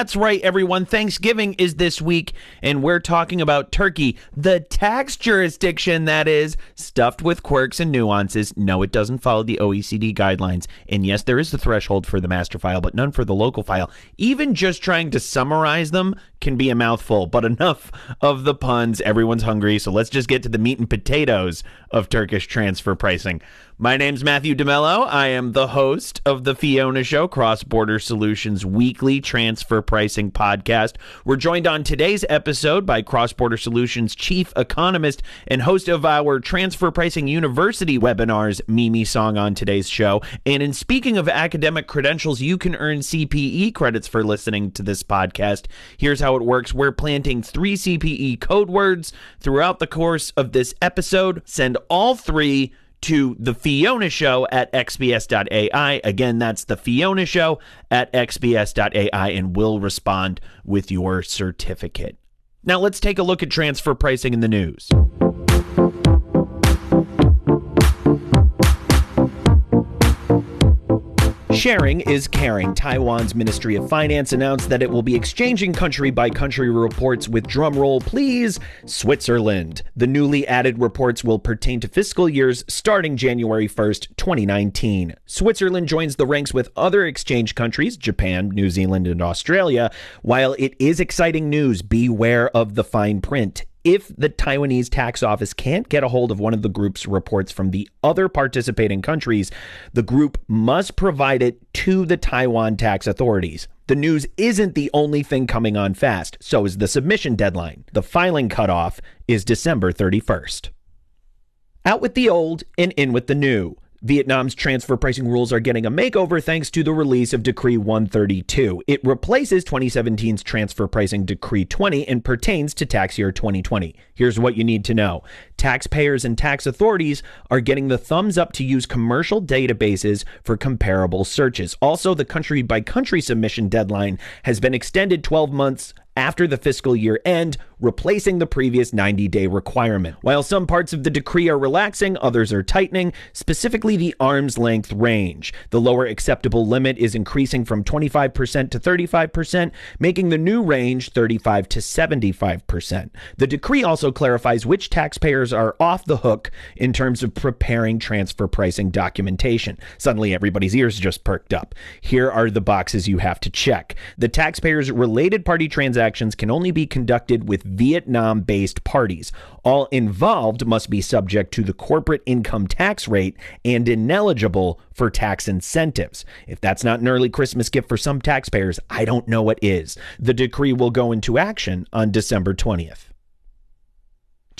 That's right, everyone. Thanksgiving is this week, and we're talking about Turkey, the tax jurisdiction that is stuffed with quirks and nuances. No, it doesn't follow the OECD guidelines. And yes, there is the threshold for the master file, but none for the local file. Even just trying to summarize them can be a mouthful, but enough of the puns. Everyone's hungry, so let's just get to the meat and potatoes of Turkish transfer pricing. My name's Matthew DeMello. I am the host of the Fiona Show, Cross Border Solutions weekly transfer pricing podcast. We're joined on today's episode by Cross Border Solutions chief economist and host of our Transfer Pricing University webinars, Mimi Song, on today's show. And in speaking of academic credentials, you can earn CPE credits for listening to this podcast. Here's how it works we're planting three CPE code words throughout the course of this episode. Send all three to the Fiona Show at xbs.ai. Again, that's the Fiona Show at xbs.ai, and we'll respond with your certificate. Now, let's take a look at transfer pricing in the news. Sharing is caring. Taiwan's Ministry of Finance announced that it will be exchanging country by country reports with drumroll, please, Switzerland. The newly added reports will pertain to fiscal years starting January 1st, 2019. Switzerland joins the ranks with other exchange countries, Japan, New Zealand, and Australia. While it is exciting news, beware of the fine print if the Taiwanese tax office can't get a hold of one of the group's reports from the other participating countries, the group must provide it to the Taiwan tax authorities. The news isn't the only thing coming on fast, so is the submission deadline. The filing cutoff is December 31st. Out with the old and in with the new. Vietnam's transfer pricing rules are getting a makeover thanks to the release of Decree 132. It replaces 2017's transfer pricing Decree 20 and pertains to tax year 2020. Here's what you need to know taxpayers and tax authorities are getting the thumbs up to use commercial databases for comparable searches. Also, the country by country submission deadline has been extended 12 months after the fiscal year end, replacing the previous 90 day requirement. While some parts of the decree are relaxing, others are tightening, specifically the arm's length range. The lower acceptable limit is increasing from 25% to 35%, making the new range 35 to 75%. The decree also clarifies which taxpayers are off the hook in terms of preparing transfer pricing documentation. Suddenly, everybody's ears just perked up. Here are the boxes you have to check. The taxpayer's related party transactions can only be conducted with Vietnam based parties. All involved must be subject to the corporate income tax rate and ineligible for tax incentives. If that's not an early Christmas gift for some taxpayers, I don't know what is. The decree will go into action on December 20th.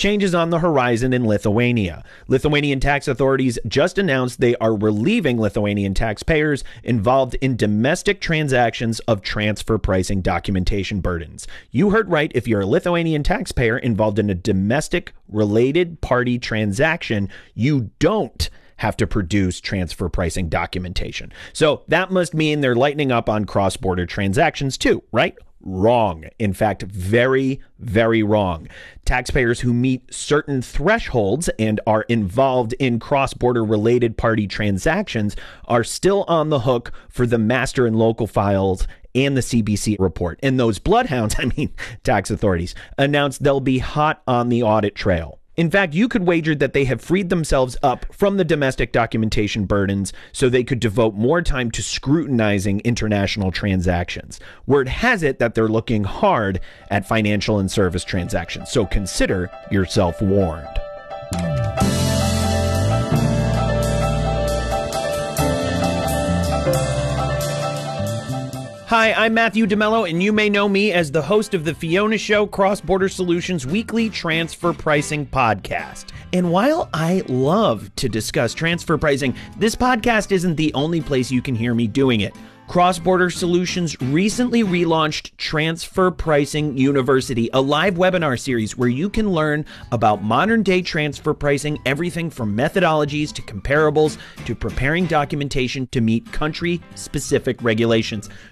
Changes on the horizon in Lithuania. Lithuanian tax authorities just announced they are relieving Lithuanian taxpayers involved in domestic transactions of transfer pricing documentation burdens. You heard right if you're a Lithuanian taxpayer involved in a domestic related party transaction, you don't have to produce transfer pricing documentation. So that must mean they're lightening up on cross border transactions too, right? Wrong. In fact, very, very wrong. Taxpayers who meet certain thresholds and are involved in cross border related party transactions are still on the hook for the master and local files and the CBC report. And those bloodhounds, I mean, tax authorities, announced they'll be hot on the audit trail. In fact, you could wager that they have freed themselves up from the domestic documentation burdens so they could devote more time to scrutinizing international transactions. Word has it that they're looking hard at financial and service transactions, so consider yourself warned. Hi, I'm Matthew DeMello, and you may know me as the host of the Fiona Show Cross Border Solutions weekly transfer pricing podcast. And while I love to discuss transfer pricing, this podcast isn't the only place you can hear me doing it. Cross Border Solutions recently relaunched Transfer Pricing University, a live webinar series where you can learn about modern day transfer pricing, everything from methodologies to comparables to preparing documentation to meet country specific regulations.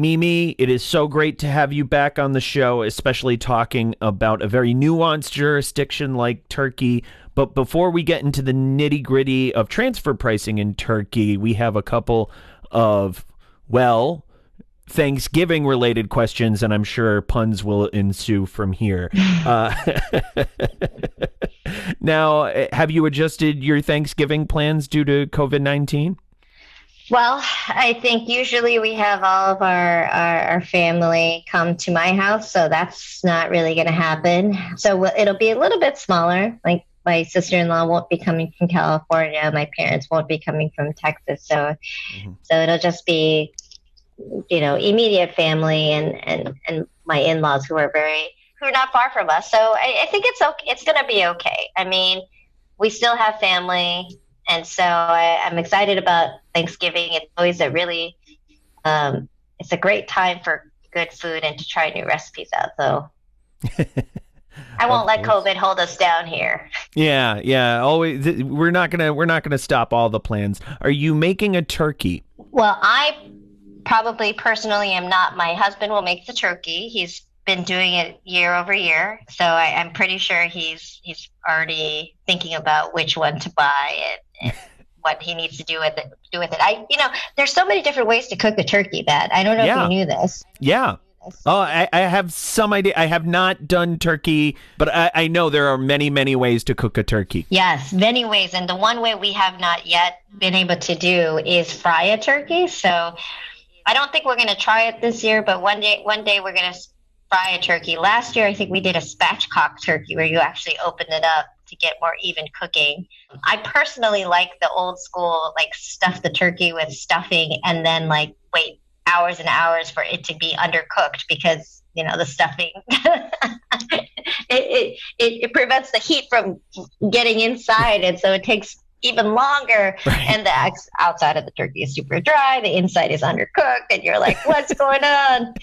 Mimi, it is so great to have you back on the show, especially talking about a very nuanced jurisdiction like Turkey. But before we get into the nitty gritty of transfer pricing in Turkey, we have a couple of, well, Thanksgiving related questions, and I'm sure puns will ensue from here. uh, now, have you adjusted your Thanksgiving plans due to COVID 19? Well, I think usually we have all of our, our, our family come to my house, so that's not really going to happen. So it'll be a little bit smaller. Like my sister in law won't be coming from California, my parents won't be coming from Texas, so mm-hmm. so it'll just be you know immediate family and and and my in laws who are very who are not far from us. So I, I think it's okay. It's going to be okay. I mean, we still have family and so I, am excited about Thanksgiving. It's always a really, um, it's a great time for good food and to try new recipes out. So I won't let COVID hold us down here. Yeah, yeah. Always, we're not gonna we're not gonna stop all the plans. Are you making a turkey? Well, I probably personally am not. My husband will make the turkey. He's been doing it year over year, so I, am pretty sure he's he's already thinking about which one to buy and, and what he needs to do with it. Do with it. I, you know, there's so many different ways to cook a turkey. That I don't know yeah. if you knew this. Yeah. Oh, I, I, have some idea. I have not done turkey, but I, I know there are many, many ways to cook a turkey. Yes, many ways. And the one way we have not yet been able to do is fry a turkey. So I don't think we're going to try it this year, but one day, one day we're going to fry a turkey. Last year, I think we did a spatchcock turkey where you actually open it up to get more even cooking. I personally like the old school, like stuff the turkey with stuffing and then like wait hours and hours for it to be undercooked because you know the stuffing it, it, it, it prevents the heat from getting inside and so it takes even longer right. and the outside of the turkey is super dry the inside is undercooked and you're like what's going on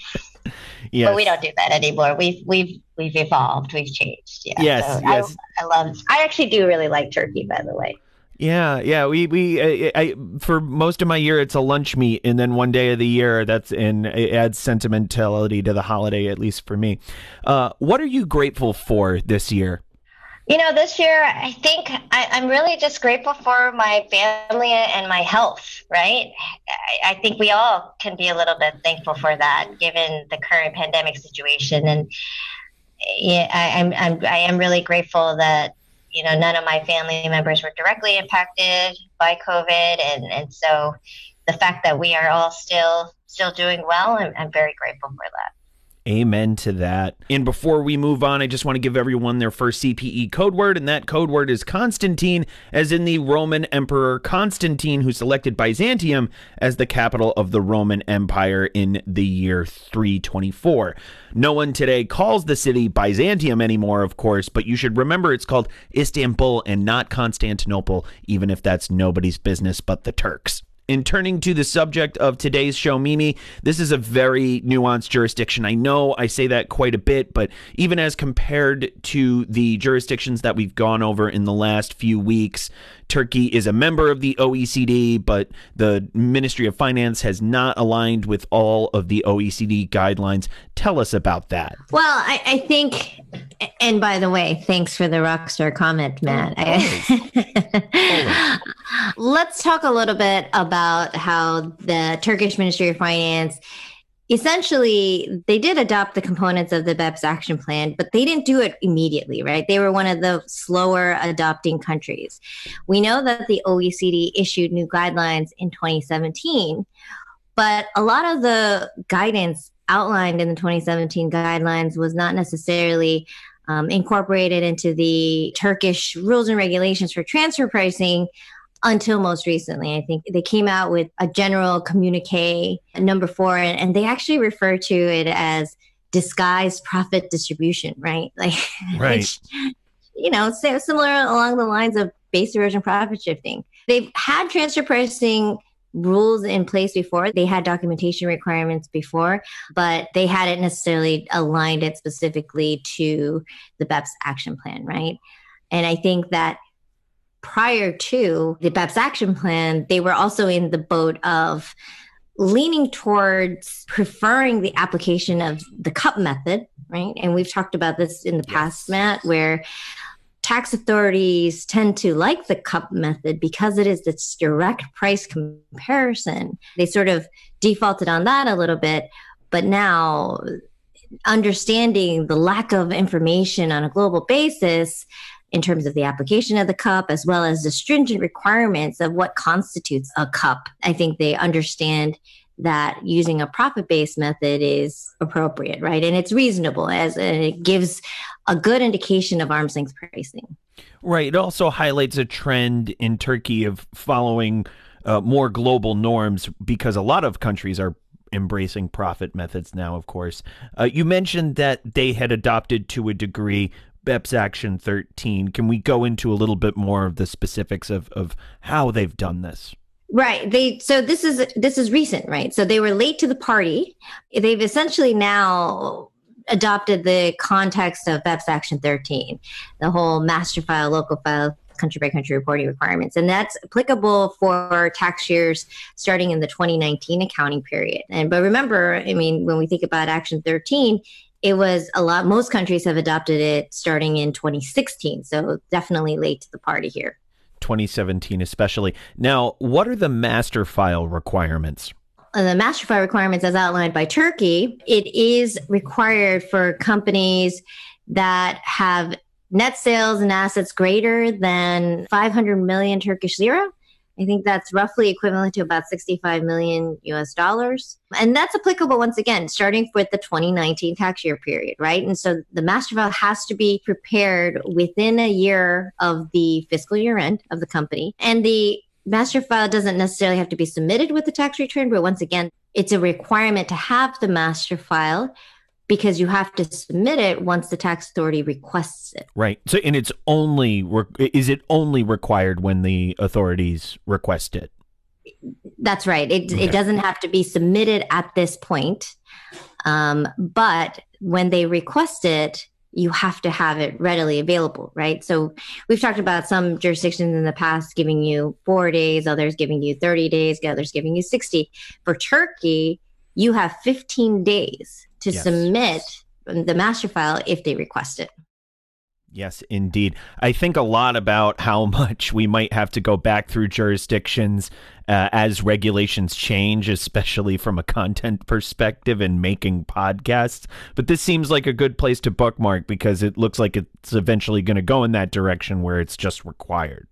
Yes. But we don't do that anymore. We've we've we've evolved. We've changed. Yeah. Yes. So yes. I, I love. I actually do really like turkey, by the way. Yeah, yeah. We we I, I, for most of my year it's a lunch meat, and then one day of the year that's and it adds sentimentality to the holiday, at least for me. Uh, what are you grateful for this year? You know, this year, I think I, am really just grateful for my family and my health, right? I, I, think we all can be a little bit thankful for that given the current pandemic situation. And yeah, I, I'm, I'm, I am really grateful that, you know, none of my family members were directly impacted by COVID. And, and so the fact that we are all still, still doing well, I'm, I'm very grateful for that. Amen to that. And before we move on, I just want to give everyone their first CPE code word, and that code word is Constantine, as in the Roman Emperor Constantine, who selected Byzantium as the capital of the Roman Empire in the year 324. No one today calls the city Byzantium anymore, of course, but you should remember it's called Istanbul and not Constantinople, even if that's nobody's business but the Turks. In turning to the subject of today's show, Mimi, this is a very nuanced jurisdiction. I know I say that quite a bit, but even as compared to the jurisdictions that we've gone over in the last few weeks, Turkey is a member of the OECD, but the Ministry of Finance has not aligned with all of the OECD guidelines. Tell us about that. Well, I, I think, and by the way, thanks for the rockstar comment, Matt. I, let's talk a little bit about how the Turkish Ministry of Finance essentially they did adopt the components of the BEPS action plan, but they didn't do it immediately, right? They were one of the slower adopting countries. We know that the OECD issued new guidelines in 2017, but a lot of the guidance outlined in the 2017 guidelines was not necessarily um, incorporated into the Turkish rules and regulations for transfer pricing until most recently. I think they came out with a general communique number four, and, and they actually refer to it as disguised profit distribution, right? Like, right. Which, you know, similar along the lines of base erosion profit shifting. They've had transfer pricing rules in place before. They had documentation requirements before, but they hadn't necessarily aligned it specifically to the BEPS action plan, right? And I think that prior to the BEPS action plan, they were also in the boat of leaning towards preferring the application of the CUP method, right? And we've talked about this in the yes. past, Matt, where tax authorities tend to like the CUP method because it is this direct price comparison. They sort of defaulted on that a little bit, but now understanding the lack of information on a global basis in terms of the application of the CUP as well as the stringent requirements of what constitutes a CUP. I think they understand that using a profit based method is appropriate, right? And it's reasonable as it gives a good indication of arm's length pricing. Right. It also highlights a trend in Turkey of following uh, more global norms because a lot of countries are embracing profit methods now, of course. Uh, you mentioned that they had adopted to a degree BEPS Action 13. Can we go into a little bit more of the specifics of, of how they've done this? Right. They so this is this is recent, right? So they were late to the party. They've essentially now adopted the context of BEPS Action 13, the whole master file, local file, country by country reporting requirements. And that's applicable for tax years starting in the 2019 accounting period. And but remember, I mean, when we think about Action 13, it was a lot most countries have adopted it starting in 2016 so definitely late to the party here. 2017 especially. Now what are the master file requirements? Uh, the master file requirements as outlined by turkey it is required for companies that have net sales and assets greater than 500 million turkish lira I think that's roughly equivalent to about 65 million US dollars. And that's applicable once again, starting with the 2019 tax year period, right? And so the master file has to be prepared within a year of the fiscal year end of the company. And the master file doesn't necessarily have to be submitted with the tax return, but once again, it's a requirement to have the master file because you have to submit it once the tax authority requests it. Right. So, and it's only is it only required when the authorities request it? That's right. It okay. it doesn't have to be submitted at this point, um, but when they request it, you have to have it readily available, right? So we've talked about some jurisdictions in the past giving you four days, others giving you 30 days, others giving you 60. For Turkey, you have 15 days to yes. submit the master file if they request it. Yes, indeed. I think a lot about how much we might have to go back through jurisdictions uh, as regulations change, especially from a content perspective and making podcasts. But this seems like a good place to bookmark because it looks like it's eventually going to go in that direction where it's just required.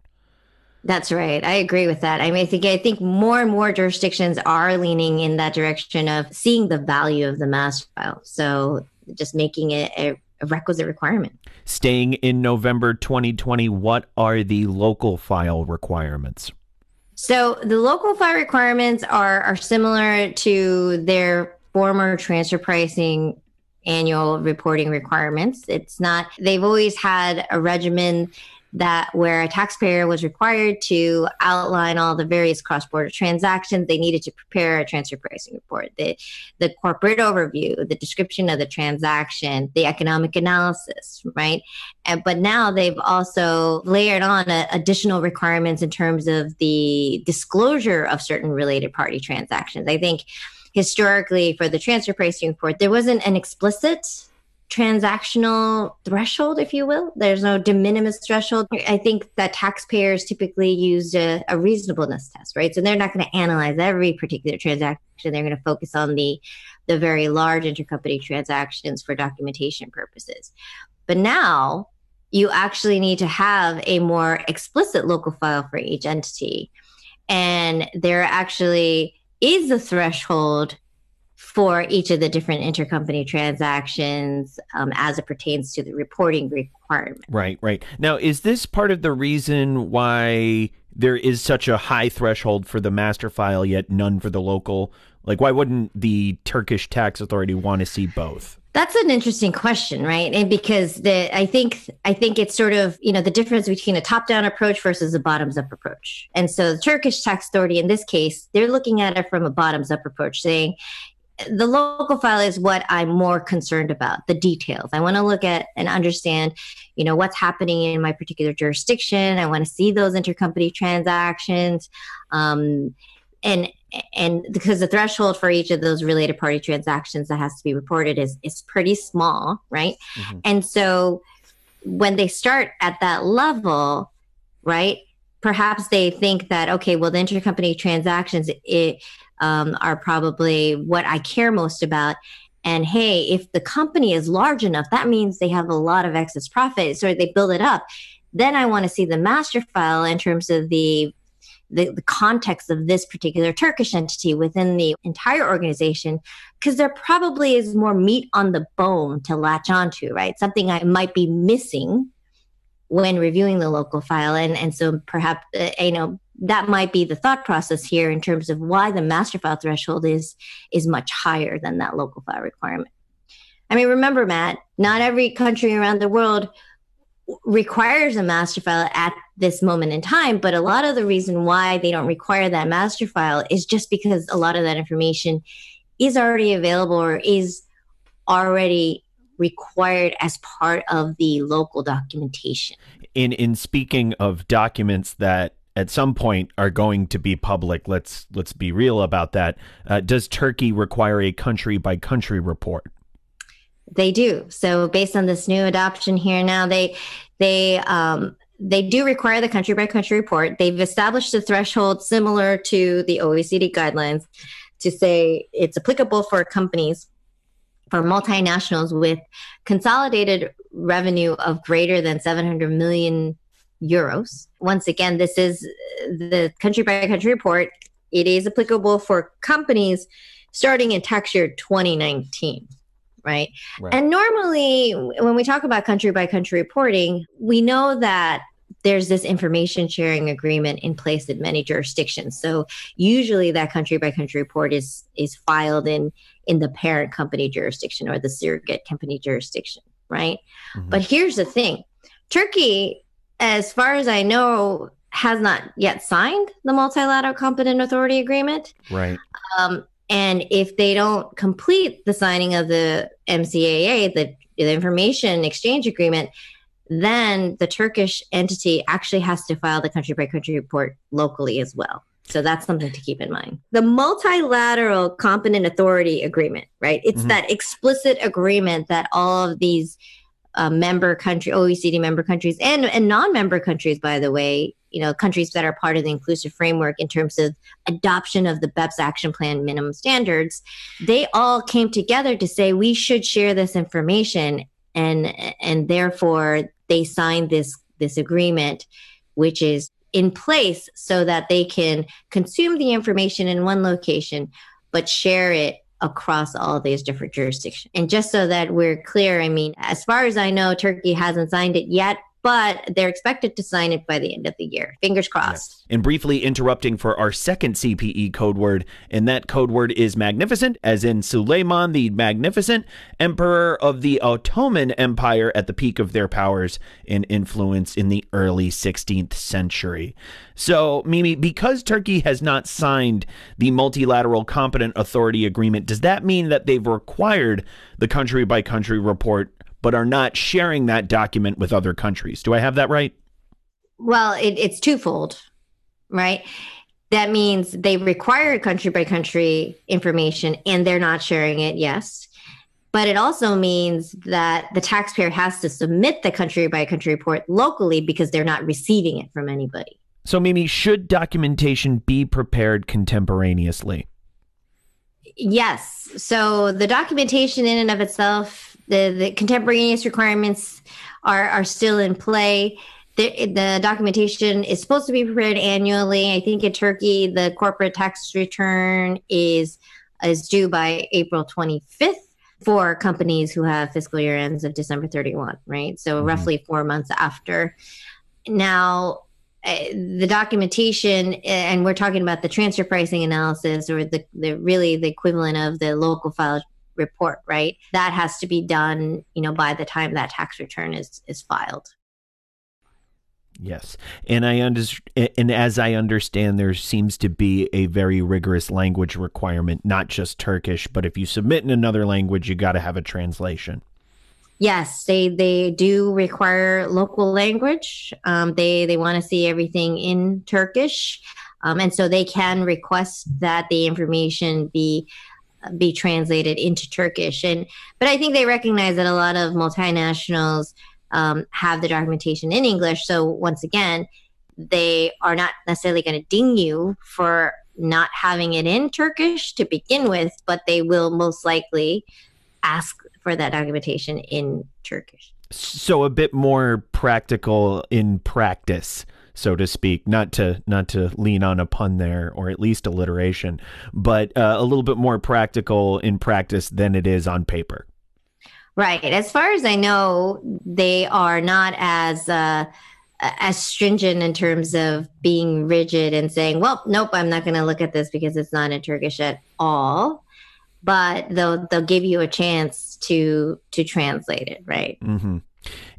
That's right. I agree with that. I mean, I think I think more and more jurisdictions are leaning in that direction of seeing the value of the master file. So just making it a, a requisite requirement. Staying in November 2020, what are the local file requirements? So the local file requirements are are similar to their former transfer pricing annual reporting requirements. It's not they've always had a regimen that where a taxpayer was required to outline all the various cross-border transactions they needed to prepare a transfer pricing report. The the corporate overview the description of the transaction the economic analysis right? And, but now they've also layered on a, additional requirements in terms of the disclosure of certain related party transactions. I think historically for the transfer pricing report there wasn't an explicit transactional threshold, if you will. There's no de minimis threshold. I think that taxpayers typically use a, a reasonableness test, right? So they're not going to analyze every particular transaction. They're going to focus on the the very large intercompany transactions for documentation purposes. But now you actually need to have a more explicit local file for each entity. And there actually is a threshold for each of the different intercompany transactions um, as it pertains to the reporting requirement. Right, right. Now, is this part of the reason why there is such a high threshold for the master file, yet none for the local? Like, why wouldn't the Turkish tax authority want to see both? That's an interesting question, right? And because the I think I think it's sort of you know the difference between a top-down approach versus a bottoms-up approach. And so the Turkish tax authority in this case, they're looking at it from a bottoms-up approach, saying the local file is what I'm more concerned about, the details. I want to look at and understand, you know, what's happening in my particular jurisdiction. I want to see those intercompany transactions. Um, and and because the threshold for each of those related party transactions that has to be reported is is pretty small, right? Mm-hmm. And so when they start at that level, right? Perhaps they think that okay, well, the intercompany transactions it um, are probably what I care most about. And hey, if the company is large enough, that means they have a lot of excess profit. So they build it up. Then I want to see the master file in terms of the the, the context of this particular Turkish entity within the entire organization, because there probably is more meat on the bone to latch onto, right? Something I might be missing when reviewing the local file. And, and so perhaps, uh, you know, that might be the thought process here in terms of why the master file threshold is is much higher than that local file requirement. I mean, remember, Matt, not every country around the world requires a master file at this moment in time, but a lot of the reason why they don't require that master file is just because a lot of that information is already available or is already required as part of the local documentation. In in speaking of documents that at some point are going to be public. Let's let's be real about that. Uh, does Turkey require a country by country report? They do. So based on this new adoption here now, they they um, they do require the country by country report. They've established a threshold similar to the OECD guidelines to say it's applicable for companies for multinationals with consolidated revenue of greater than 700 million euros. Once again, this is the country by country report. It is applicable for companies starting in tax year 2019. Right? right? And normally, when we talk about country by country reporting, we know that there's this information sharing agreement in place in many jurisdictions. So usually that country by country report is is filed in in the parent company jurisdiction or the surrogate company jurisdiction, right? Mm-hmm. But here's the thing. Turkey as far as I know, has not yet signed the multilateral competent authority agreement. Right. Um, and if they don't complete the signing of the MCAA, the, the information exchange agreement, then the Turkish entity actually has to file the country by country report locally as well. So that's something to keep in mind. The multilateral competent authority agreement, right? It's mm-hmm. that explicit agreement that all of these uh, member country, OECD member countries, and and non-member countries, by the way, you know, countries that are part of the inclusive framework in terms of adoption of the BEPS action plan minimum standards, they all came together to say we should share this information, and and therefore they signed this this agreement, which is in place so that they can consume the information in one location, but share it across all these different jurisdictions. And just so that we're clear, I mean, as far as I know, Turkey hasn't signed it yet, but they're expected to sign it by the end of the year. Fingers crossed. And briefly interrupting for our second CPE code word, and that code word is magnificent, as in Suleiman the Magnificent, emperor of the Ottoman Empire at the peak of their powers and influence in the early 16th century. So, Mimi, because Turkey has not signed the multilateral competent authority agreement, does that mean that they've required the country by country report but are not sharing that document with other countries. Do I have that right? Well, it, it's twofold, right? That means they require country by country information and they're not sharing it, yes. But it also means that the taxpayer has to submit the country by country report locally because they're not receiving it from anybody. So, Mimi, should documentation be prepared contemporaneously? Yes. So, the documentation in and of itself the, the contemporaneous requirements are, are still in play. The, the documentation is supposed to be prepared annually. I think in Turkey, the corporate tax return is is due by April 25th for companies who have fiscal year ends of December 31, right? So mm-hmm. roughly four months after. Now, uh, the documentation, and we're talking about the transfer pricing analysis or the, the really the equivalent of the local file report, right? That has to be done, you know, by the time that tax return is is filed. Yes, and I understand, and as I understand, there seems to be a very rigorous language requirement, not just Turkish, but if you submit in another language, you got to have a translation. Yes, they they do require local language. Um, they they want to see everything in Turkish, um, and so they can request that the information be be translated into Turkish. And but I think they recognize that a lot of multinationals um, have the documentation in English. So once again, they are not necessarily going to ding you for not having it in Turkish to begin with, but they will most likely ask for that documentation in Turkish. So a bit more practical in practice so to speak not to not to lean on a pun there or at least alliteration but uh, a little bit more practical in practice than it is on paper Right. As far as I know, they are not as uh, as stringent in terms of being rigid and saying, "Well, nope, I'm not going to look at this because it's not in Turkish at all." But they'll they'll give you a chance to to translate it, right? Mm-hmm.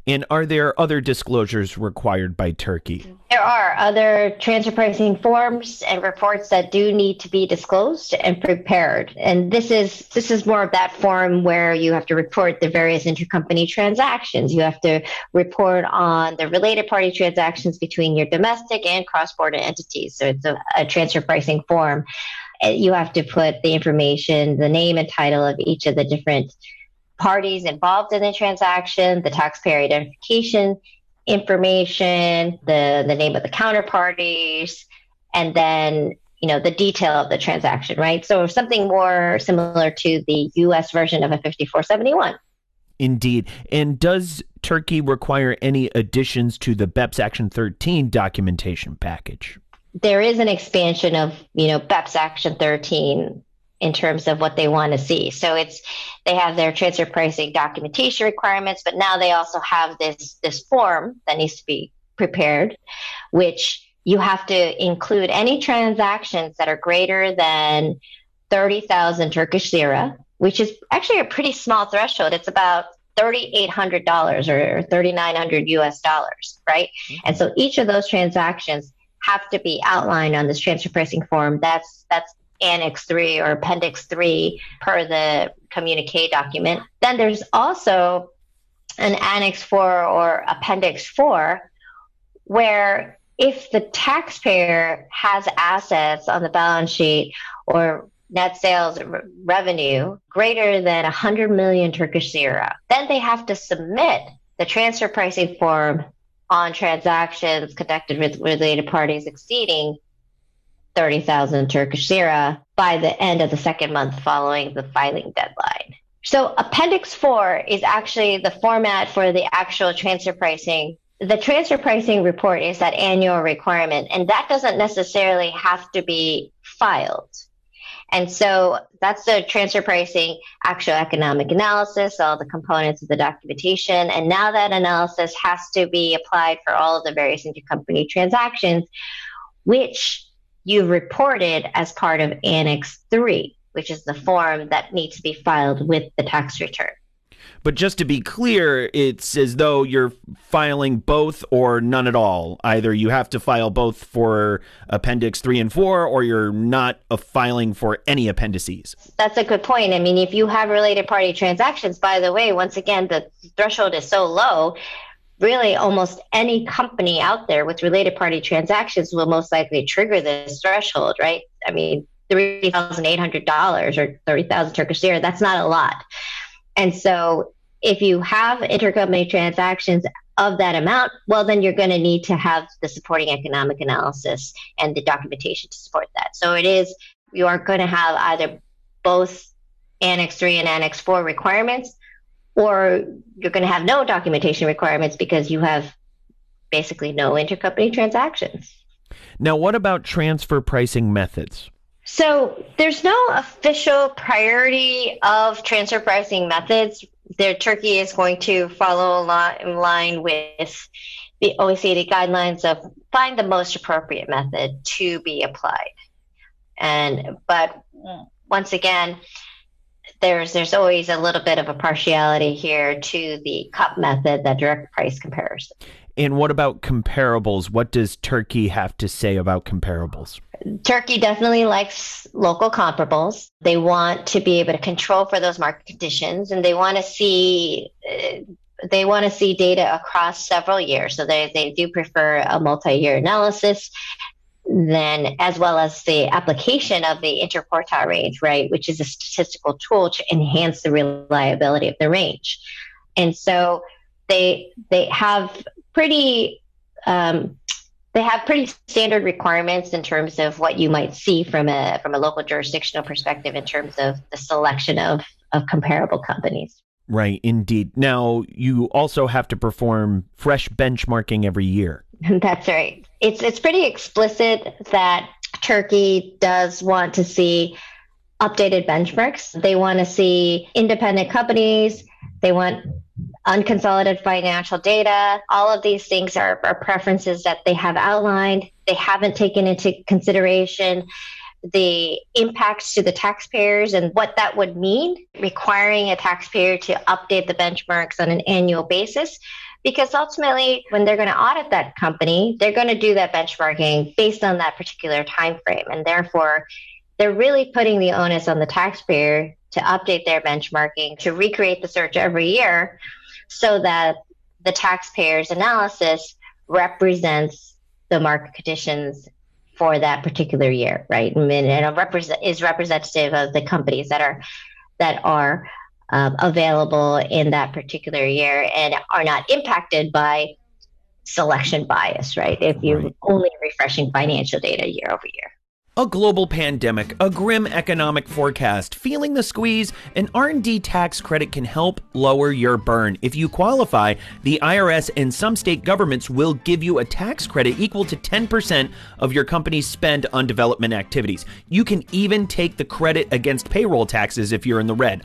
And are there other disclosures required by Turkey? There are other transfer pricing forms and reports that do need to be disclosed and prepared. And this is this is more of that form where you have to report the various intercompany transactions. You have to report on the related party transactions between your domestic and cross-border entities. So it's a, a transfer pricing form. Uh, you have to put the information, the name and title of each of the different parties involved in the transaction, the taxpayer identification information, the, the name of the counterparties, and then you know the detail of the transaction, right? So something more similar to the U.S. version of a 5471. Indeed. And does Turkey require any additions to the BEPS Action 13 documentation package? There is an expansion of, you know, BEPS Action 13 in terms of what they want to see. So it's they have their transfer pricing documentation requirements, but now they also have this this form that needs to be prepared, which you have to include any transactions that are greater than 30,000 Turkish lira, which is actually a pretty small threshold. It's about $3,800 or 3,900 US dollars, right? Mm-hmm. And so each of those transactions have to be outlined on this transfer pricing form. That's that's Annex 3 or Appendix 3 per the communique document. Then there's also an Annex 4 or Appendix 4 where if the taxpayer has assets on the balance sheet or net sales revenue greater than 100 million Turkish lira, then they have to submit the transfer pricing form on transactions conducted with related parties exceeding 30,000 Turkish lira by the end of the second month following the filing deadline. So Appendix 4 is actually the format for the actual transfer pricing. The transfer pricing report is that annual requirement, and that doesn't necessarily have to be filed. And so that's the transfer pricing, actual economic analysis, all the components of the documentation. And now that analysis has to be applied for all of the various intercompany transactions, which you reported as part of Annex 3, which is the form that needs to be filed with the tax return. But just to be clear, it's as though you're filing both or none at all. Either you have to file both for Appendix 3 and 4, or you're not a filing for any appendices. That's a good point. I mean, if you have related party transactions, by the way, once again, the threshold is so low really almost any company out there with related party transactions will most likely trigger this threshold, right? I mean, $3,800 or 30,000 Turkish lira, that's not a lot. And so if you have intercompany transactions of that amount, well, then you're going to need to have the supporting economic analysis and the documentation to support that. So it is, you are going to have either both Annex 3 and Annex 4 requirements, or you're going to have no documentation requirements because you have basically no intercompany transactions. Now, what about transfer pricing methods? So, there's no official priority of transfer pricing methods. There, Turkey is going to follow along in line with the OECD guidelines of find the most appropriate method to be applied. And but once again, there's there's always a little bit of a partiality here to the CUP method, that direct price comparison. And what about comparables? What does Turkey have to say about comparables? Turkey definitely likes local comparables. They want to be able to control for those market conditions, and they want to see uh, they want to see data across several years. So they they do prefer a multi-year analysis. Then, as well as the application of the interquartile range, right, which is a statistical tool to enhance the reliability of the range. And so they they have pretty um, they have pretty standard requirements in terms of what you might see from a from a local jurisdictional perspective in terms of the selection of of comparable companies. Right, indeed. Now, you also have to perform fresh benchmarking every year. That's right. It's it's pretty explicit that Turkey does want to see updated benchmarks. They want to see independent companies. They want unconsolidated financial data. All of these things are, are preferences that they have outlined. They haven't taken into consideration the impacts to the taxpayers and what that would mean, requiring a taxpayer to update the benchmarks on an annual basis. Because ultimately, when they're going to audit that company, they're going to do that benchmarking based on that particular time frame. And therefore, they're really putting the onus on the taxpayer to update their benchmarking, to recreate the search every year so that the taxpayer's analysis represents the market conditions for that particular year, right? And it represent, is representative of the companies that are that are um, available in that particular year and are not impacted by selection bias, right? If you're right. only refreshing financial data year over year. A global pandemic, a grim economic forecast, feeling the squeeze, an R&D tax credit can help lower your burn. If you qualify, the IRS and some state governments will give you a tax credit equal to 10% of your company's spend on development activities. You can even take the credit against payroll taxes if you're in the red.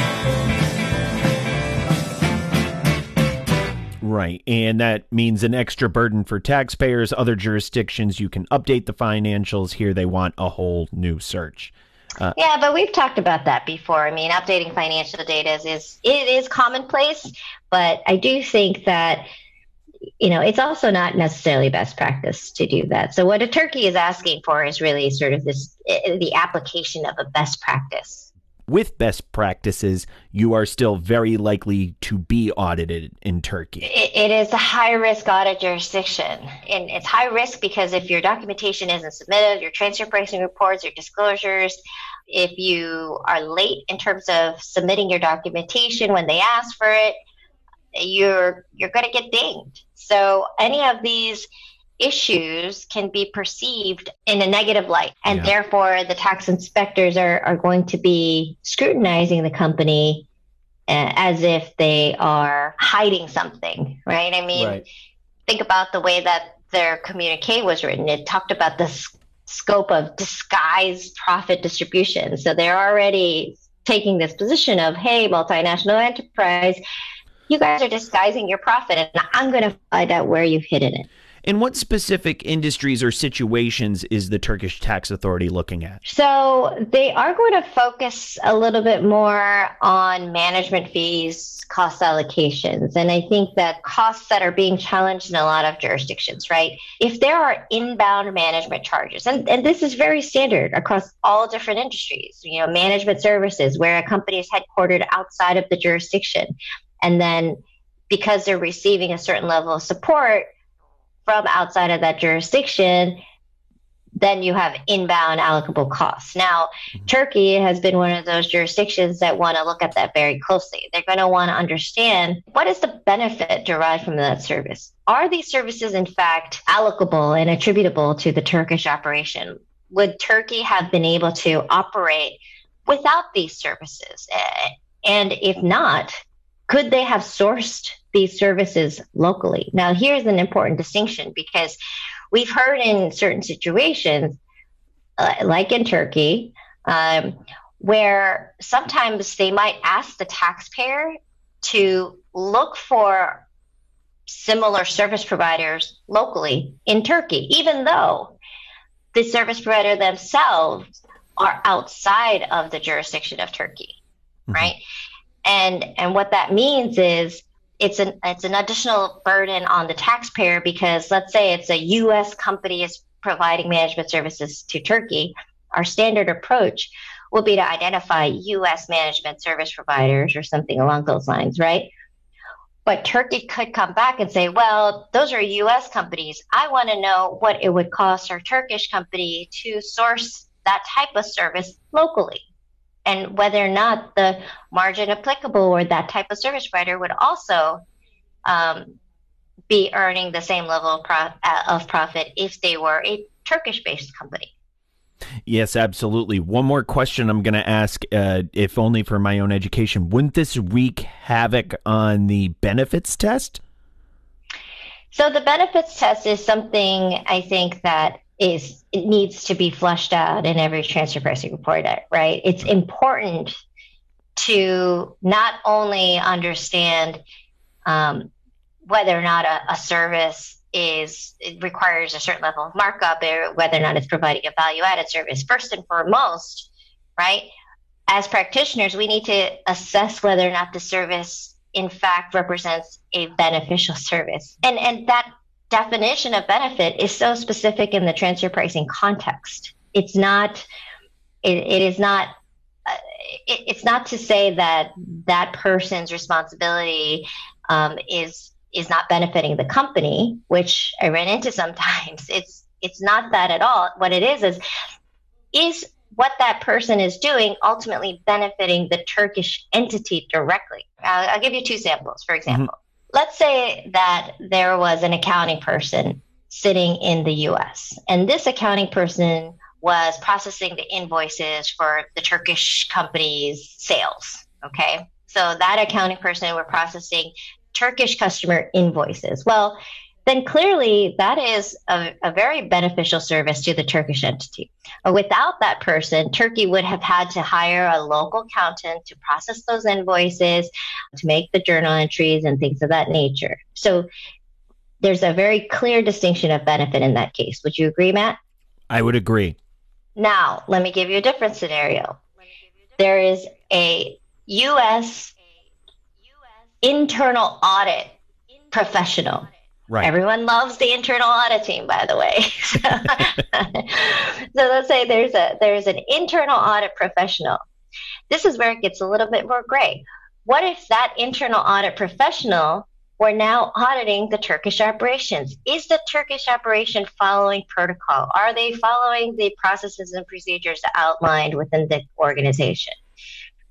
Right. And that means an extra burden for taxpayers. Other jurisdictions, you can update the financials. Here, they want a whole new search. Uh, yeah, but we've talked about that before. I mean, updating financial data is, is it is commonplace, but I do think that you know it's also not necessarily best practice to do that. So what a Turkey is asking for is really sort of this eh, the application of a best practice with best practices, you are still very likely to be audited in Turkey. it, is a high risk audit jurisdiction. And it's high risk because if your documentation isn't submitted, your transfer pricing reports, your disclosures, if you are late in terms of submitting your documentation when they ask for it, you're you're going to get dinged. So any of these issues can be perceived in a negative light. And yeah. therefore, the tax inspectors are, are going to be scrutinizing the company uh, as if they are hiding something, right? I mean, right. think about the way that their communique was written. It talked about the s- scope of disguised profit distribution. So they're already taking this position of, hey, multinational enterprise, you guys are disguising your profit, and I'm going to find out where you've hidden it. And what specific industries or situations is the Turkish tax authority looking at? So they are going to focus a little bit more on management fees, cost allocations. And I think that costs that are being challenged in a lot of jurisdictions, right? If there are inbound management charges, and, and this is very standard across all different industries, you know, management services where a company is headquartered outside of the jurisdiction. And then because they're receiving a certain level of support, from outside of that jurisdiction, then you have inbound allocable costs. Now, mm-hmm. Turkey has been one of those jurisdictions that want to look at that very closely. They're going to want to understand what is the benefit derived from that service? Are these services, in fact, allocable and attributable to the Turkish operation? Would Turkey have been able to operate without these services? And if not, could they have sourced these services locally? Now, here's an important distinction because we've heard in certain situations, uh, like in Turkey, um, where sometimes they might ask the taxpayer to look for similar service providers locally in Turkey, even though the service provider themselves are outside of the jurisdiction of Turkey, mm-hmm. right? And and what that means is it's an it's an additional burden on the taxpayer because let's say it's a U.S. company is providing management services to Turkey. Our standard approach will be to identify U.S. management service providers or something along those lines, right? But Turkey could come back and say, well, those are US companies. I want to know what it would cost our Turkish company to source that type of service locally and whether or not the margin applicable or that type of service provider would also um, be earning the same level of, pro- uh, of profit if they were a Turkish based company. Yes, absolutely. One more question I'm going to ask, uh, if only for my own education. Wouldn't this wreak havoc on the benefits test? So, the benefits test is something I think that is it needs to be flushed out in every transfer pricing report, right? It's important to not only understand um, whether or not a, a service is requires a certain level of markup or whether or not it's providing a value added service first and foremost right? As practitioners we need to assess whether or not the service in fact represents a beneficial service. And and that definition of benefit is so specific in the transfer pricing context. It's not, it, it is not, uh, it, it's not to say that that person's responsibility um, is is not benefiting the company, which I ran into sometimes. It's it's not that at all. What it is is is what that person is doing ultimately benefiting the Turkish entity directly. I'll, I'll give you two samples. For example, mm-hmm let's say that there was an accounting person sitting in the US, and this accounting person was processing the invoices for the Turkish company's sales. Okay. So that accounting person were processing Turkish customer invoices. Well, then clearly that is a, a, very beneficial service to the Turkish entity. Uh, without that person, Turkey would have had to hire a local accountant to process those invoices, to make the journal entries, and things of that nature. So there's a very clear distinction of benefit in that case. Would you agree, Matt? I would agree. Now, let me give you a different scenario. There is a U.S. internal audit professional Right. Everyone loves the internal audit team, by the way. so let's say there's a there's an internal audit professional. This is where it gets a little bit more gray. What if that internal audit professional were now auditing the Turkish operations? Is the Turkish operation following protocol? Are they following the processes and procedures outlined within the organization?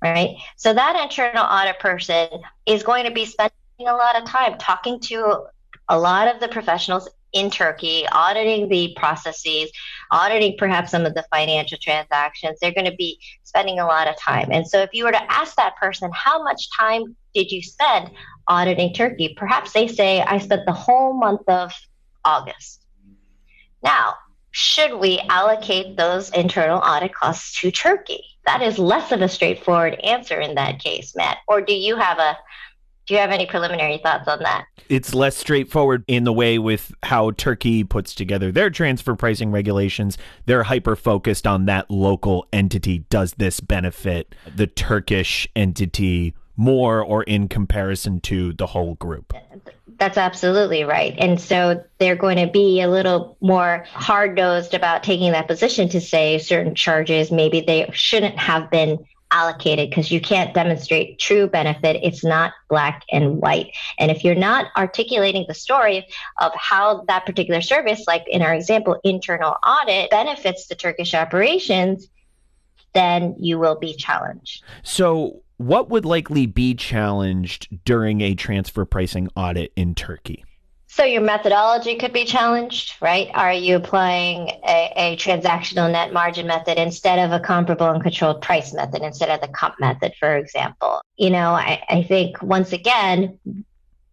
Right. So that internal audit person is going to be spending a lot of time talking to a lot of the professionals in Turkey auditing the processes, auditing perhaps some of the financial transactions. They're going to be spending a lot of time. And so, if you were to ask that person, how much time did you spend auditing Turkey? Perhaps they say, I spent the whole month of August. Now, should we allocate those internal audit costs to Turkey? That is less of a straightforward answer in that case, Matt. Or do you have a do you have any preliminary thoughts on that? It's less straightforward in the way with how Turkey puts together their transfer pricing regulations. They're hyper focused on that local entity. Does this benefit the Turkish entity more or in comparison to the whole group? That's absolutely right. And so they're going to be a little more hard nosed about taking that position to say certain charges maybe they shouldn't have been allocated because you can't demonstrate true benefit. It's not black and white. And if you're not articulating the story of how that particular service, like in our example, internal audit, benefits the Turkish operations, then you will be challenged. So, what would likely be challenged during a transfer pricing audit in Turkey? So your methodology could be challenged, right? Are you applying a, a, transactional net margin method instead of a comparable uncontrolled price method, instead of the CUP method, for example? You know, I, I think once again,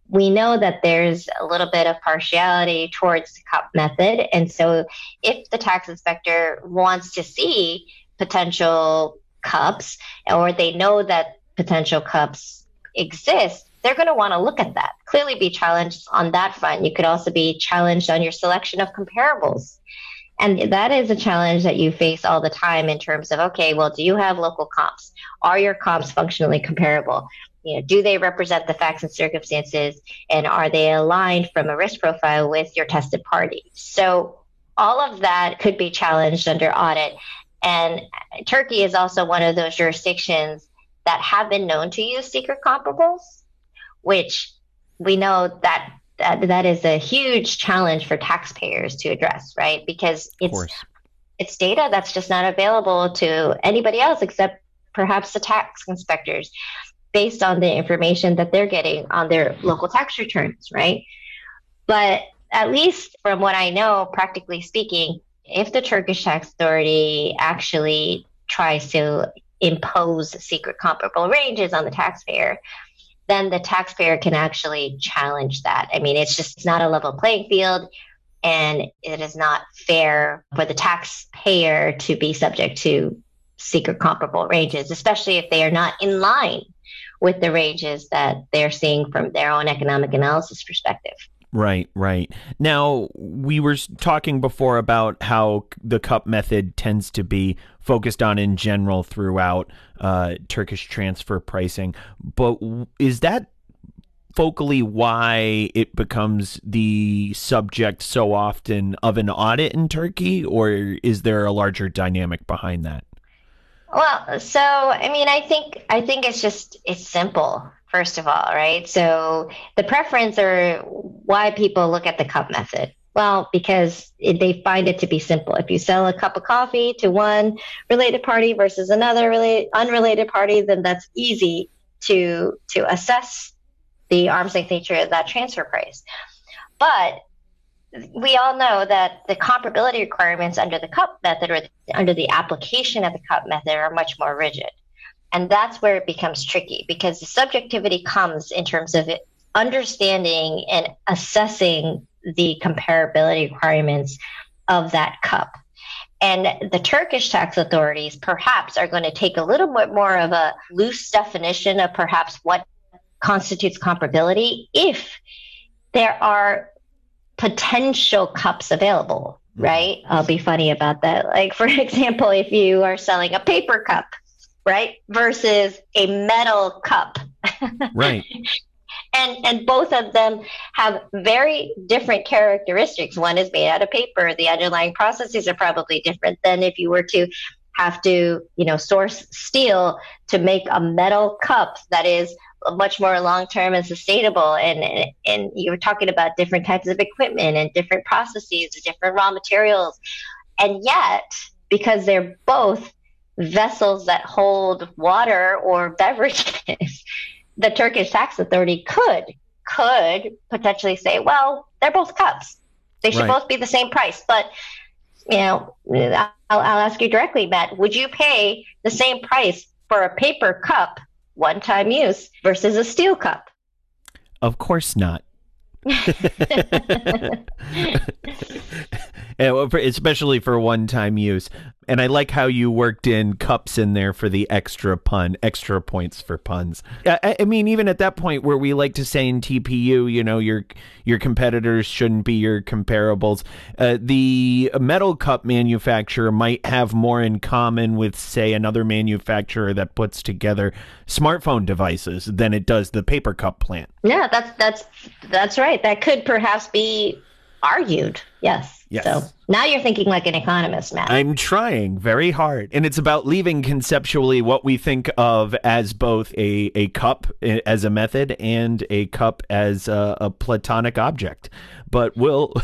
we know that there's a little bit of partiality towards the CUP method. And so if the tax inspector wants to see potential CUPs or they know that potential CUPs exist, they're going to want to look at that. Clearly, be challenged on that front. You could also be challenged on your selection of comparables. And that is a challenge that you face all the time in terms of okay, well, do you have local comps? Are your comps functionally comparable? You know, do they represent the facts and circumstances, and are they aligned from a risk profile with your tested party? So all of that could be challenged under audit. And Turkey is also one of those jurisdictions that have been known to use secret comparables which we know that that, that is a huge challenge for taxpayers to address, right? Because it's it's data that's just not available to anybody else except perhaps the tax inspectors based on the information that they're getting on their local tax returns, right? But at least from what I know, practically speaking, if the Turkish tax authority actually tries to impose secret comparable ranges on the taxpayer, then the taxpayer can actually challenge that. I mean, it's just not a level playing field and it is not fair for the taxpayer to be subject to secret comparable ranges, especially if they are not in line with the ranges that they're seeing from their own economic analysis perspective. Right, right. Now, we were talking before about how the CUP method tends to be focused on in general throughout uh, Turkish transfer pricing, but is that focally why it becomes the subject so often of an audit in Turkey, or is there a larger dynamic behind that? Well, so I mean, I think I think it's just it's simple first of all, right? So the preference or why people look at the CUP method. Well, because it, they find it to be simple. If you sell a cup of coffee to one related party versus another related, unrelated party, then that's easy to to assess the arm's length nature of that transfer price. But we all know that the comparability requirements under the CUP method or under the application of the CUP method are much more rigid. And that's where it becomes tricky because the subjectivity comes in terms of understanding and assessing the comparability requirements of that cup. And the Turkish tax authorities perhaps are going to take a little bit more of a loose definition of perhaps what constitutes comparability if there are potential cups available, mm-hmm. right? I'll be funny about that. Like, for example, if you are selling a paper cup, right? Versus a metal cup. Right. and and both of them have very different characteristics. One is made out of paper. The underlying processes are probably different than if you were to have to, you know, source steel to make a metal cup that is much more long term and sustainable. And and you were talking about different types of equipment and different processes, different raw materials, and yet because they're both vessels that hold water or beverages, the Turkish tax authority could could potentially say, well, they're both cups. They should right. both be the same price. But you know, I'll, I'll ask you directly, Matt. Would you pay the same price for a paper cup, one-time use, versus a steel cup? Of course not. especially for one-time use. And I like how you worked in cups in there for the extra pun, extra points for puns. I, I, mean, even at that point where we like to say in TPU, you know, your your competitors shouldn't be your comparables. Uh, the metal cup manufacturer might have more in common with, say, another manufacturer that puts together smartphone devices than it does the paper cup plant. Yeah, that's that's that's right. That could perhaps be argued. Yes. Yes. So now you're thinking like an economist, Matt. I'm trying very hard. And it's about leaving conceptually what we think of as both a, a cup eh, as a method and a cup as a, a platonic object. But we'll.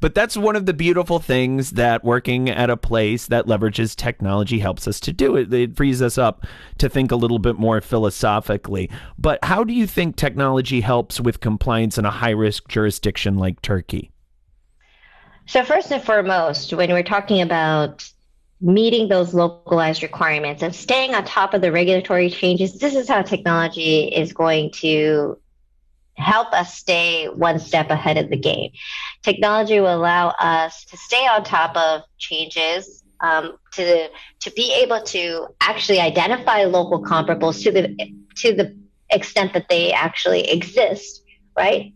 but that's one of the beautiful things that working at a place that leverages technology helps us to do. It, it frees us up to think a little bit more philosophically. But how do you think technology helps with compliance in a high risk jurisdiction like Turkey? So, first and foremost, when we're talking about meeting those localized requirements and staying on top of the regulatory changes, this is how technology is going to help us stay one step ahead of the game. Technology will allow us to stay on top of changes, um, to to be able to actually identify local comparables to the to the extent that they actually exist right?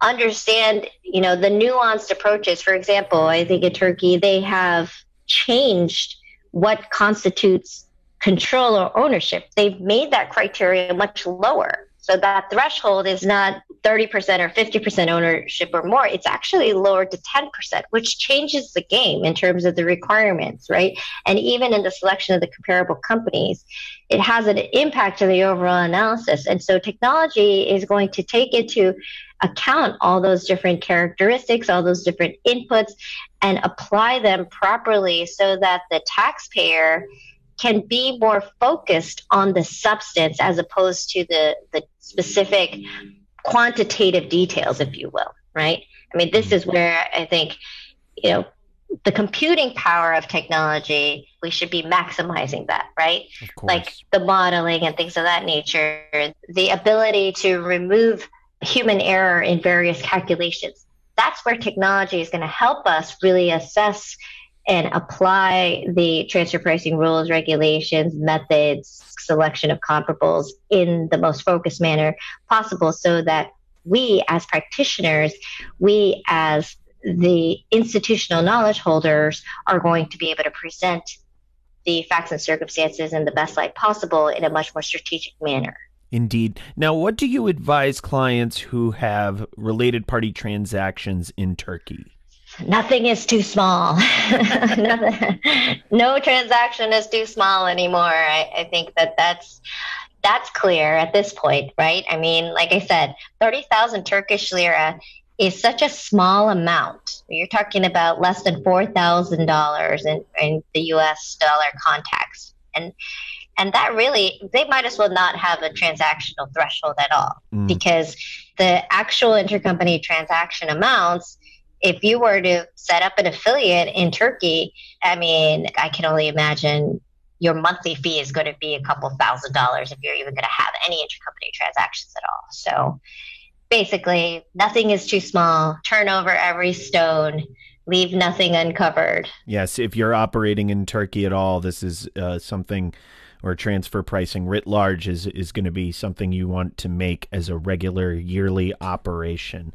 Understand you know the nuanced approaches. For example i think in turkey they have changed what constitutes control or ownership. They've made that criteria much lower so that threshold is not 30% or 50% ownership or more. It's actually lowered to 10%, which changes the game in terms of the requirements, right? And even in the selection of the comparable companies, it has an impact on the overall analysis. And so technology is going to take into account all those different characteristics, all those different inputs, and apply them properly so that the taxpayer can be more focused on the substance as opposed to the, the specific quantitative details, if you will, right? I mean, this is where I think, you know, the computing power of technology, we should be maximizing that, right? Like the modeling and things of that nature, the ability to remove human error in various calculations. That's where technology is going to help us really assess and apply the transfer pricing rules, regulations, methods, selection of comparables in the most focused manner possible so that we as practitioners, we as the institutional knowledge holders are going to be able to present the facts and circumstances in the best light possible in a much more strategic manner. Indeed. Now, what do you advise clients who have related party transactions in Turkey? Nothing is too small. no transaction is too small anymore. I, I, think that that's that's clear at this point, right? I mean, like I said, thirty thousand Turkish lira is such a small amount. You're talking about less than four thousand dollars in in the U.S. dollar context, and and that really they might as well not have a transactional threshold at all mm. because the actual intercompany transaction amounts if you were to set up an affiliate in Turkey, I mean, I can only imagine your monthly fee is going to be a couple thousand dollars if you're even going to have any intercompany transactions at all. So basically, nothing is too small. Turn over every stone. Leave nothing uncovered. Yes, if you're operating in Turkey at all, this is uh, something or transfer pricing writ large is is going to be something you want to make as a regular yearly operation.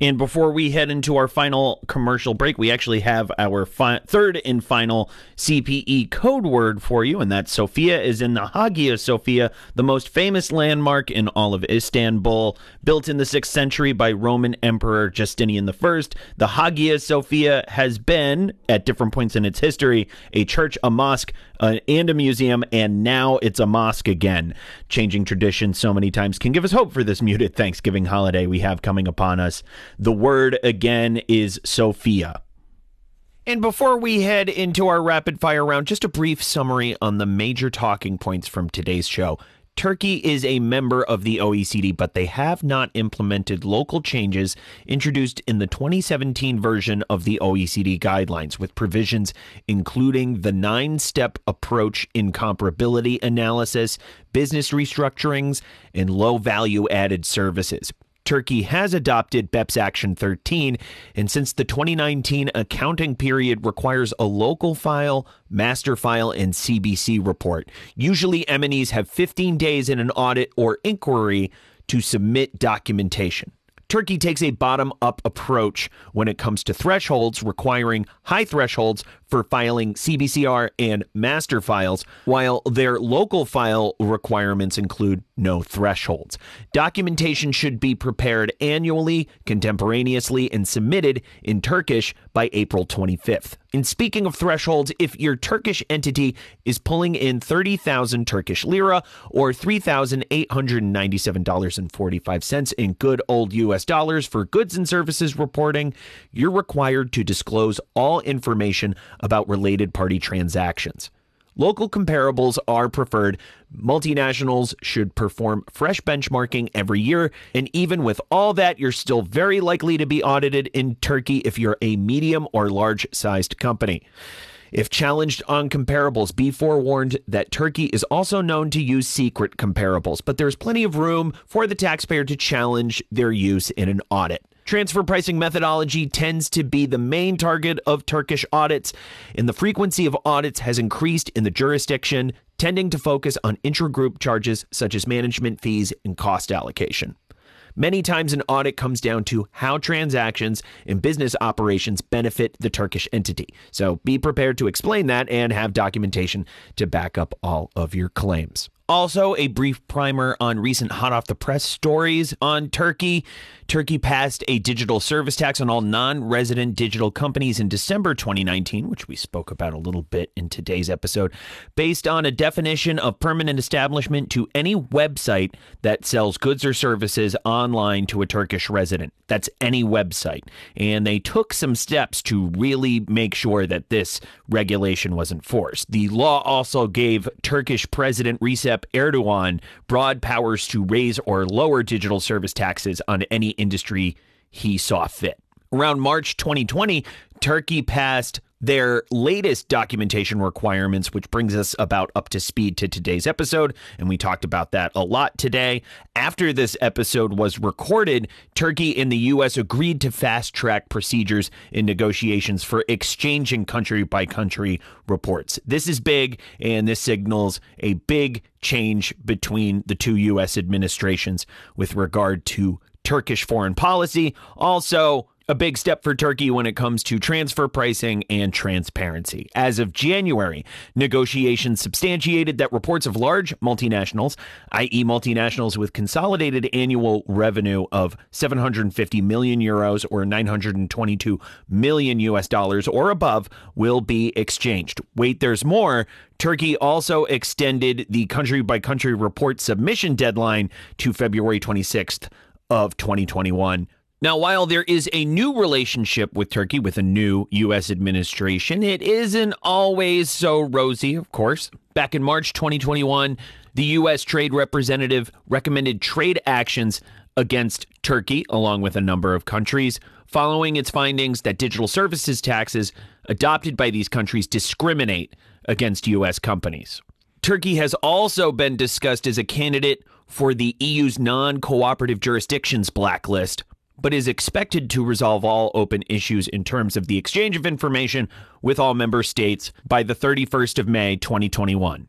And before we head into our final commercial break, we actually have our fi- third and final CPE code word for you, and that Sophia is in the Hagia Sophia, the most famous landmark in all of Istanbul. Built in the 6th century by Roman Emperor Justinian I, the Hagia Sophia has been, at different points in its history, a church, a mosque, uh, and a museum, and now it's a mosque again. Changing tradition so many times can give us hope for this muted Thanksgiving holiday we have coming upon us. The word again is Sophia. And before we head into our rapid fire round, just a brief summary on the major talking points from today's show. Turkey is a member of the OECD, but they have not implemented local changes introduced in the 2017 version of the OECD guidelines, with provisions including the nine step approach in comparability analysis, business restructurings, and low value added services. Turkey has adopted BEPS Action 13, and since the 2019 accounting period requires a local file, master file, and CBC report, usually MNEs have 15 days in an audit or inquiry to submit documentation. Turkey takes a bottom up approach when it comes to thresholds, requiring high thresholds for filing CBCR and master files, while their local file requirements include no thresholds. Documentation should be prepared annually, contemporaneously, and submitted in Turkish by April 25th. And speaking of thresholds, if your Turkish entity is pulling in 30,000 Turkish lira or $3,897.45 in good old US dollars for goods and services reporting, you're required to disclose all information about related party transactions. Local comparables are preferred. Multinationals should perform fresh benchmarking every year. And even with all that, you're still very likely to be audited in Turkey if you're a medium or large sized company. If challenged on comparables, be forewarned that Turkey is also known to use secret comparables, but there's plenty of room for the taxpayer to challenge their use in an audit. Transfer pricing methodology tends to be the main target of Turkish audits, and the frequency of audits has increased in the jurisdiction, tending to focus on intragroup charges such as management fees and cost allocation. Many times, an audit comes down to how transactions and business operations benefit the Turkish entity. So be prepared to explain that and have documentation to back up all of your claims. Also, a brief primer on recent hot off the press stories on Turkey. Turkey passed a digital service tax on all non resident digital companies in December 2019, which we spoke about a little bit in today's episode, based on a definition of permanent establishment to any website that sells goods or services online to a Turkish resident. That's any website. And they took some steps to really make sure that this regulation was enforced. The law also gave Turkish President Recep Erdogan broad powers to raise or lower digital service taxes on any industry he saw fit. Around March 2020, Turkey passed their latest documentation requirements, which brings us about up to speed to today's episode. And we talked about that a lot today. After this episode was recorded, Turkey and the U.S. agreed to fast track procedures in negotiations for exchanging country by country reports. This is big, and this signals a big change between the two U.S. administrations with regard to Turkish foreign policy. Also, a big step for Turkey when it comes to transfer pricing and transparency. As of January, negotiations substantiated that reports of large multinationals, i.e., multinationals with consolidated annual revenue of 750 million euros or 922 million US dollars or above, will be exchanged. Wait, there's more. Turkey also extended the country by country report submission deadline to February 26th of 2021. Now, while there is a new relationship with Turkey with a new U.S. administration, it isn't always so rosy, of course. Back in March 2021, the U.S. Trade Representative recommended trade actions against Turkey, along with a number of countries, following its findings that digital services taxes adopted by these countries discriminate against U.S. companies. Turkey has also been discussed as a candidate for the EU's non cooperative jurisdictions blacklist, but is expected to resolve all open issues in terms of the exchange of information with all member states by the 31st of May 2021.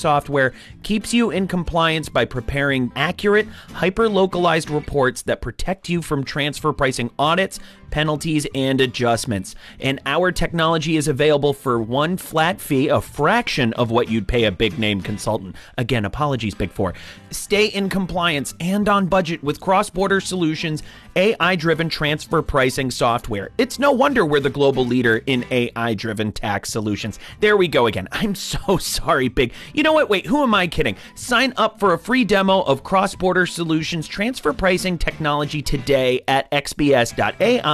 software keeps you in compliance by preparing accurate, hyper localized reports that protect you from transfer pricing audits, penalties, and adjustments. And our technology is available for one flat fee, a fraction of what you'd pay a big name consultant. Again, apologies, Big Four. Stay in compliance and on budget with CrossBorder Solutions AI driven transfer pricing software. It's no wonder we're the global leader in AI driven tax solutions. There we go again. I'm so sorry, Big. You know what? Wait, who am I kidding? Sign up for a free demo of CrossBorder Solutions transfer pricing technology today at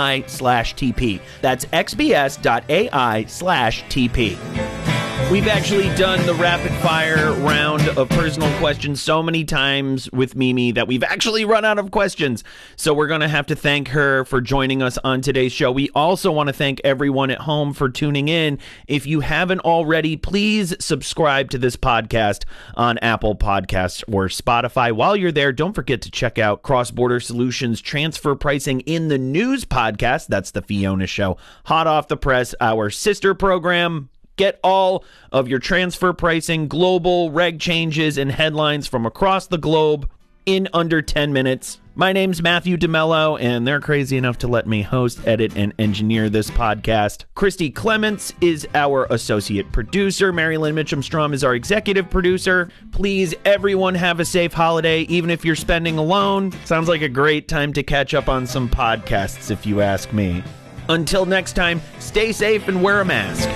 xbs.ai slash TP. That's xbs.ai slash TP. We've actually done the rapid fire round of personal questions so many times with Mimi that we've actually run out of questions. So we're going to have to thank her for joining us on today's show. We also want to thank everyone at home for tuning in. If you haven't already, please subscribe to this podcast on Apple Podcasts or Spotify. While you're there, don't forget to check out CrossBorder Solutions Transfer Pricing in the News podcast. That's the Fiona Show. Hot off the press, our sister program Get all of your transfer pricing, global reg changes, and headlines from across the globe in under 10 minutes. My name's Matthew DeMello, and they're crazy enough to let me host, edit, and engineer this podcast. Christy Clements is our associate producer. Marilyn Mitchum Strom is our executive producer. Please, everyone, have a safe holiday, even if you're spending alone. Sounds like a great time to catch up on some podcasts, if you ask me. Until next time, stay safe and wear a mask.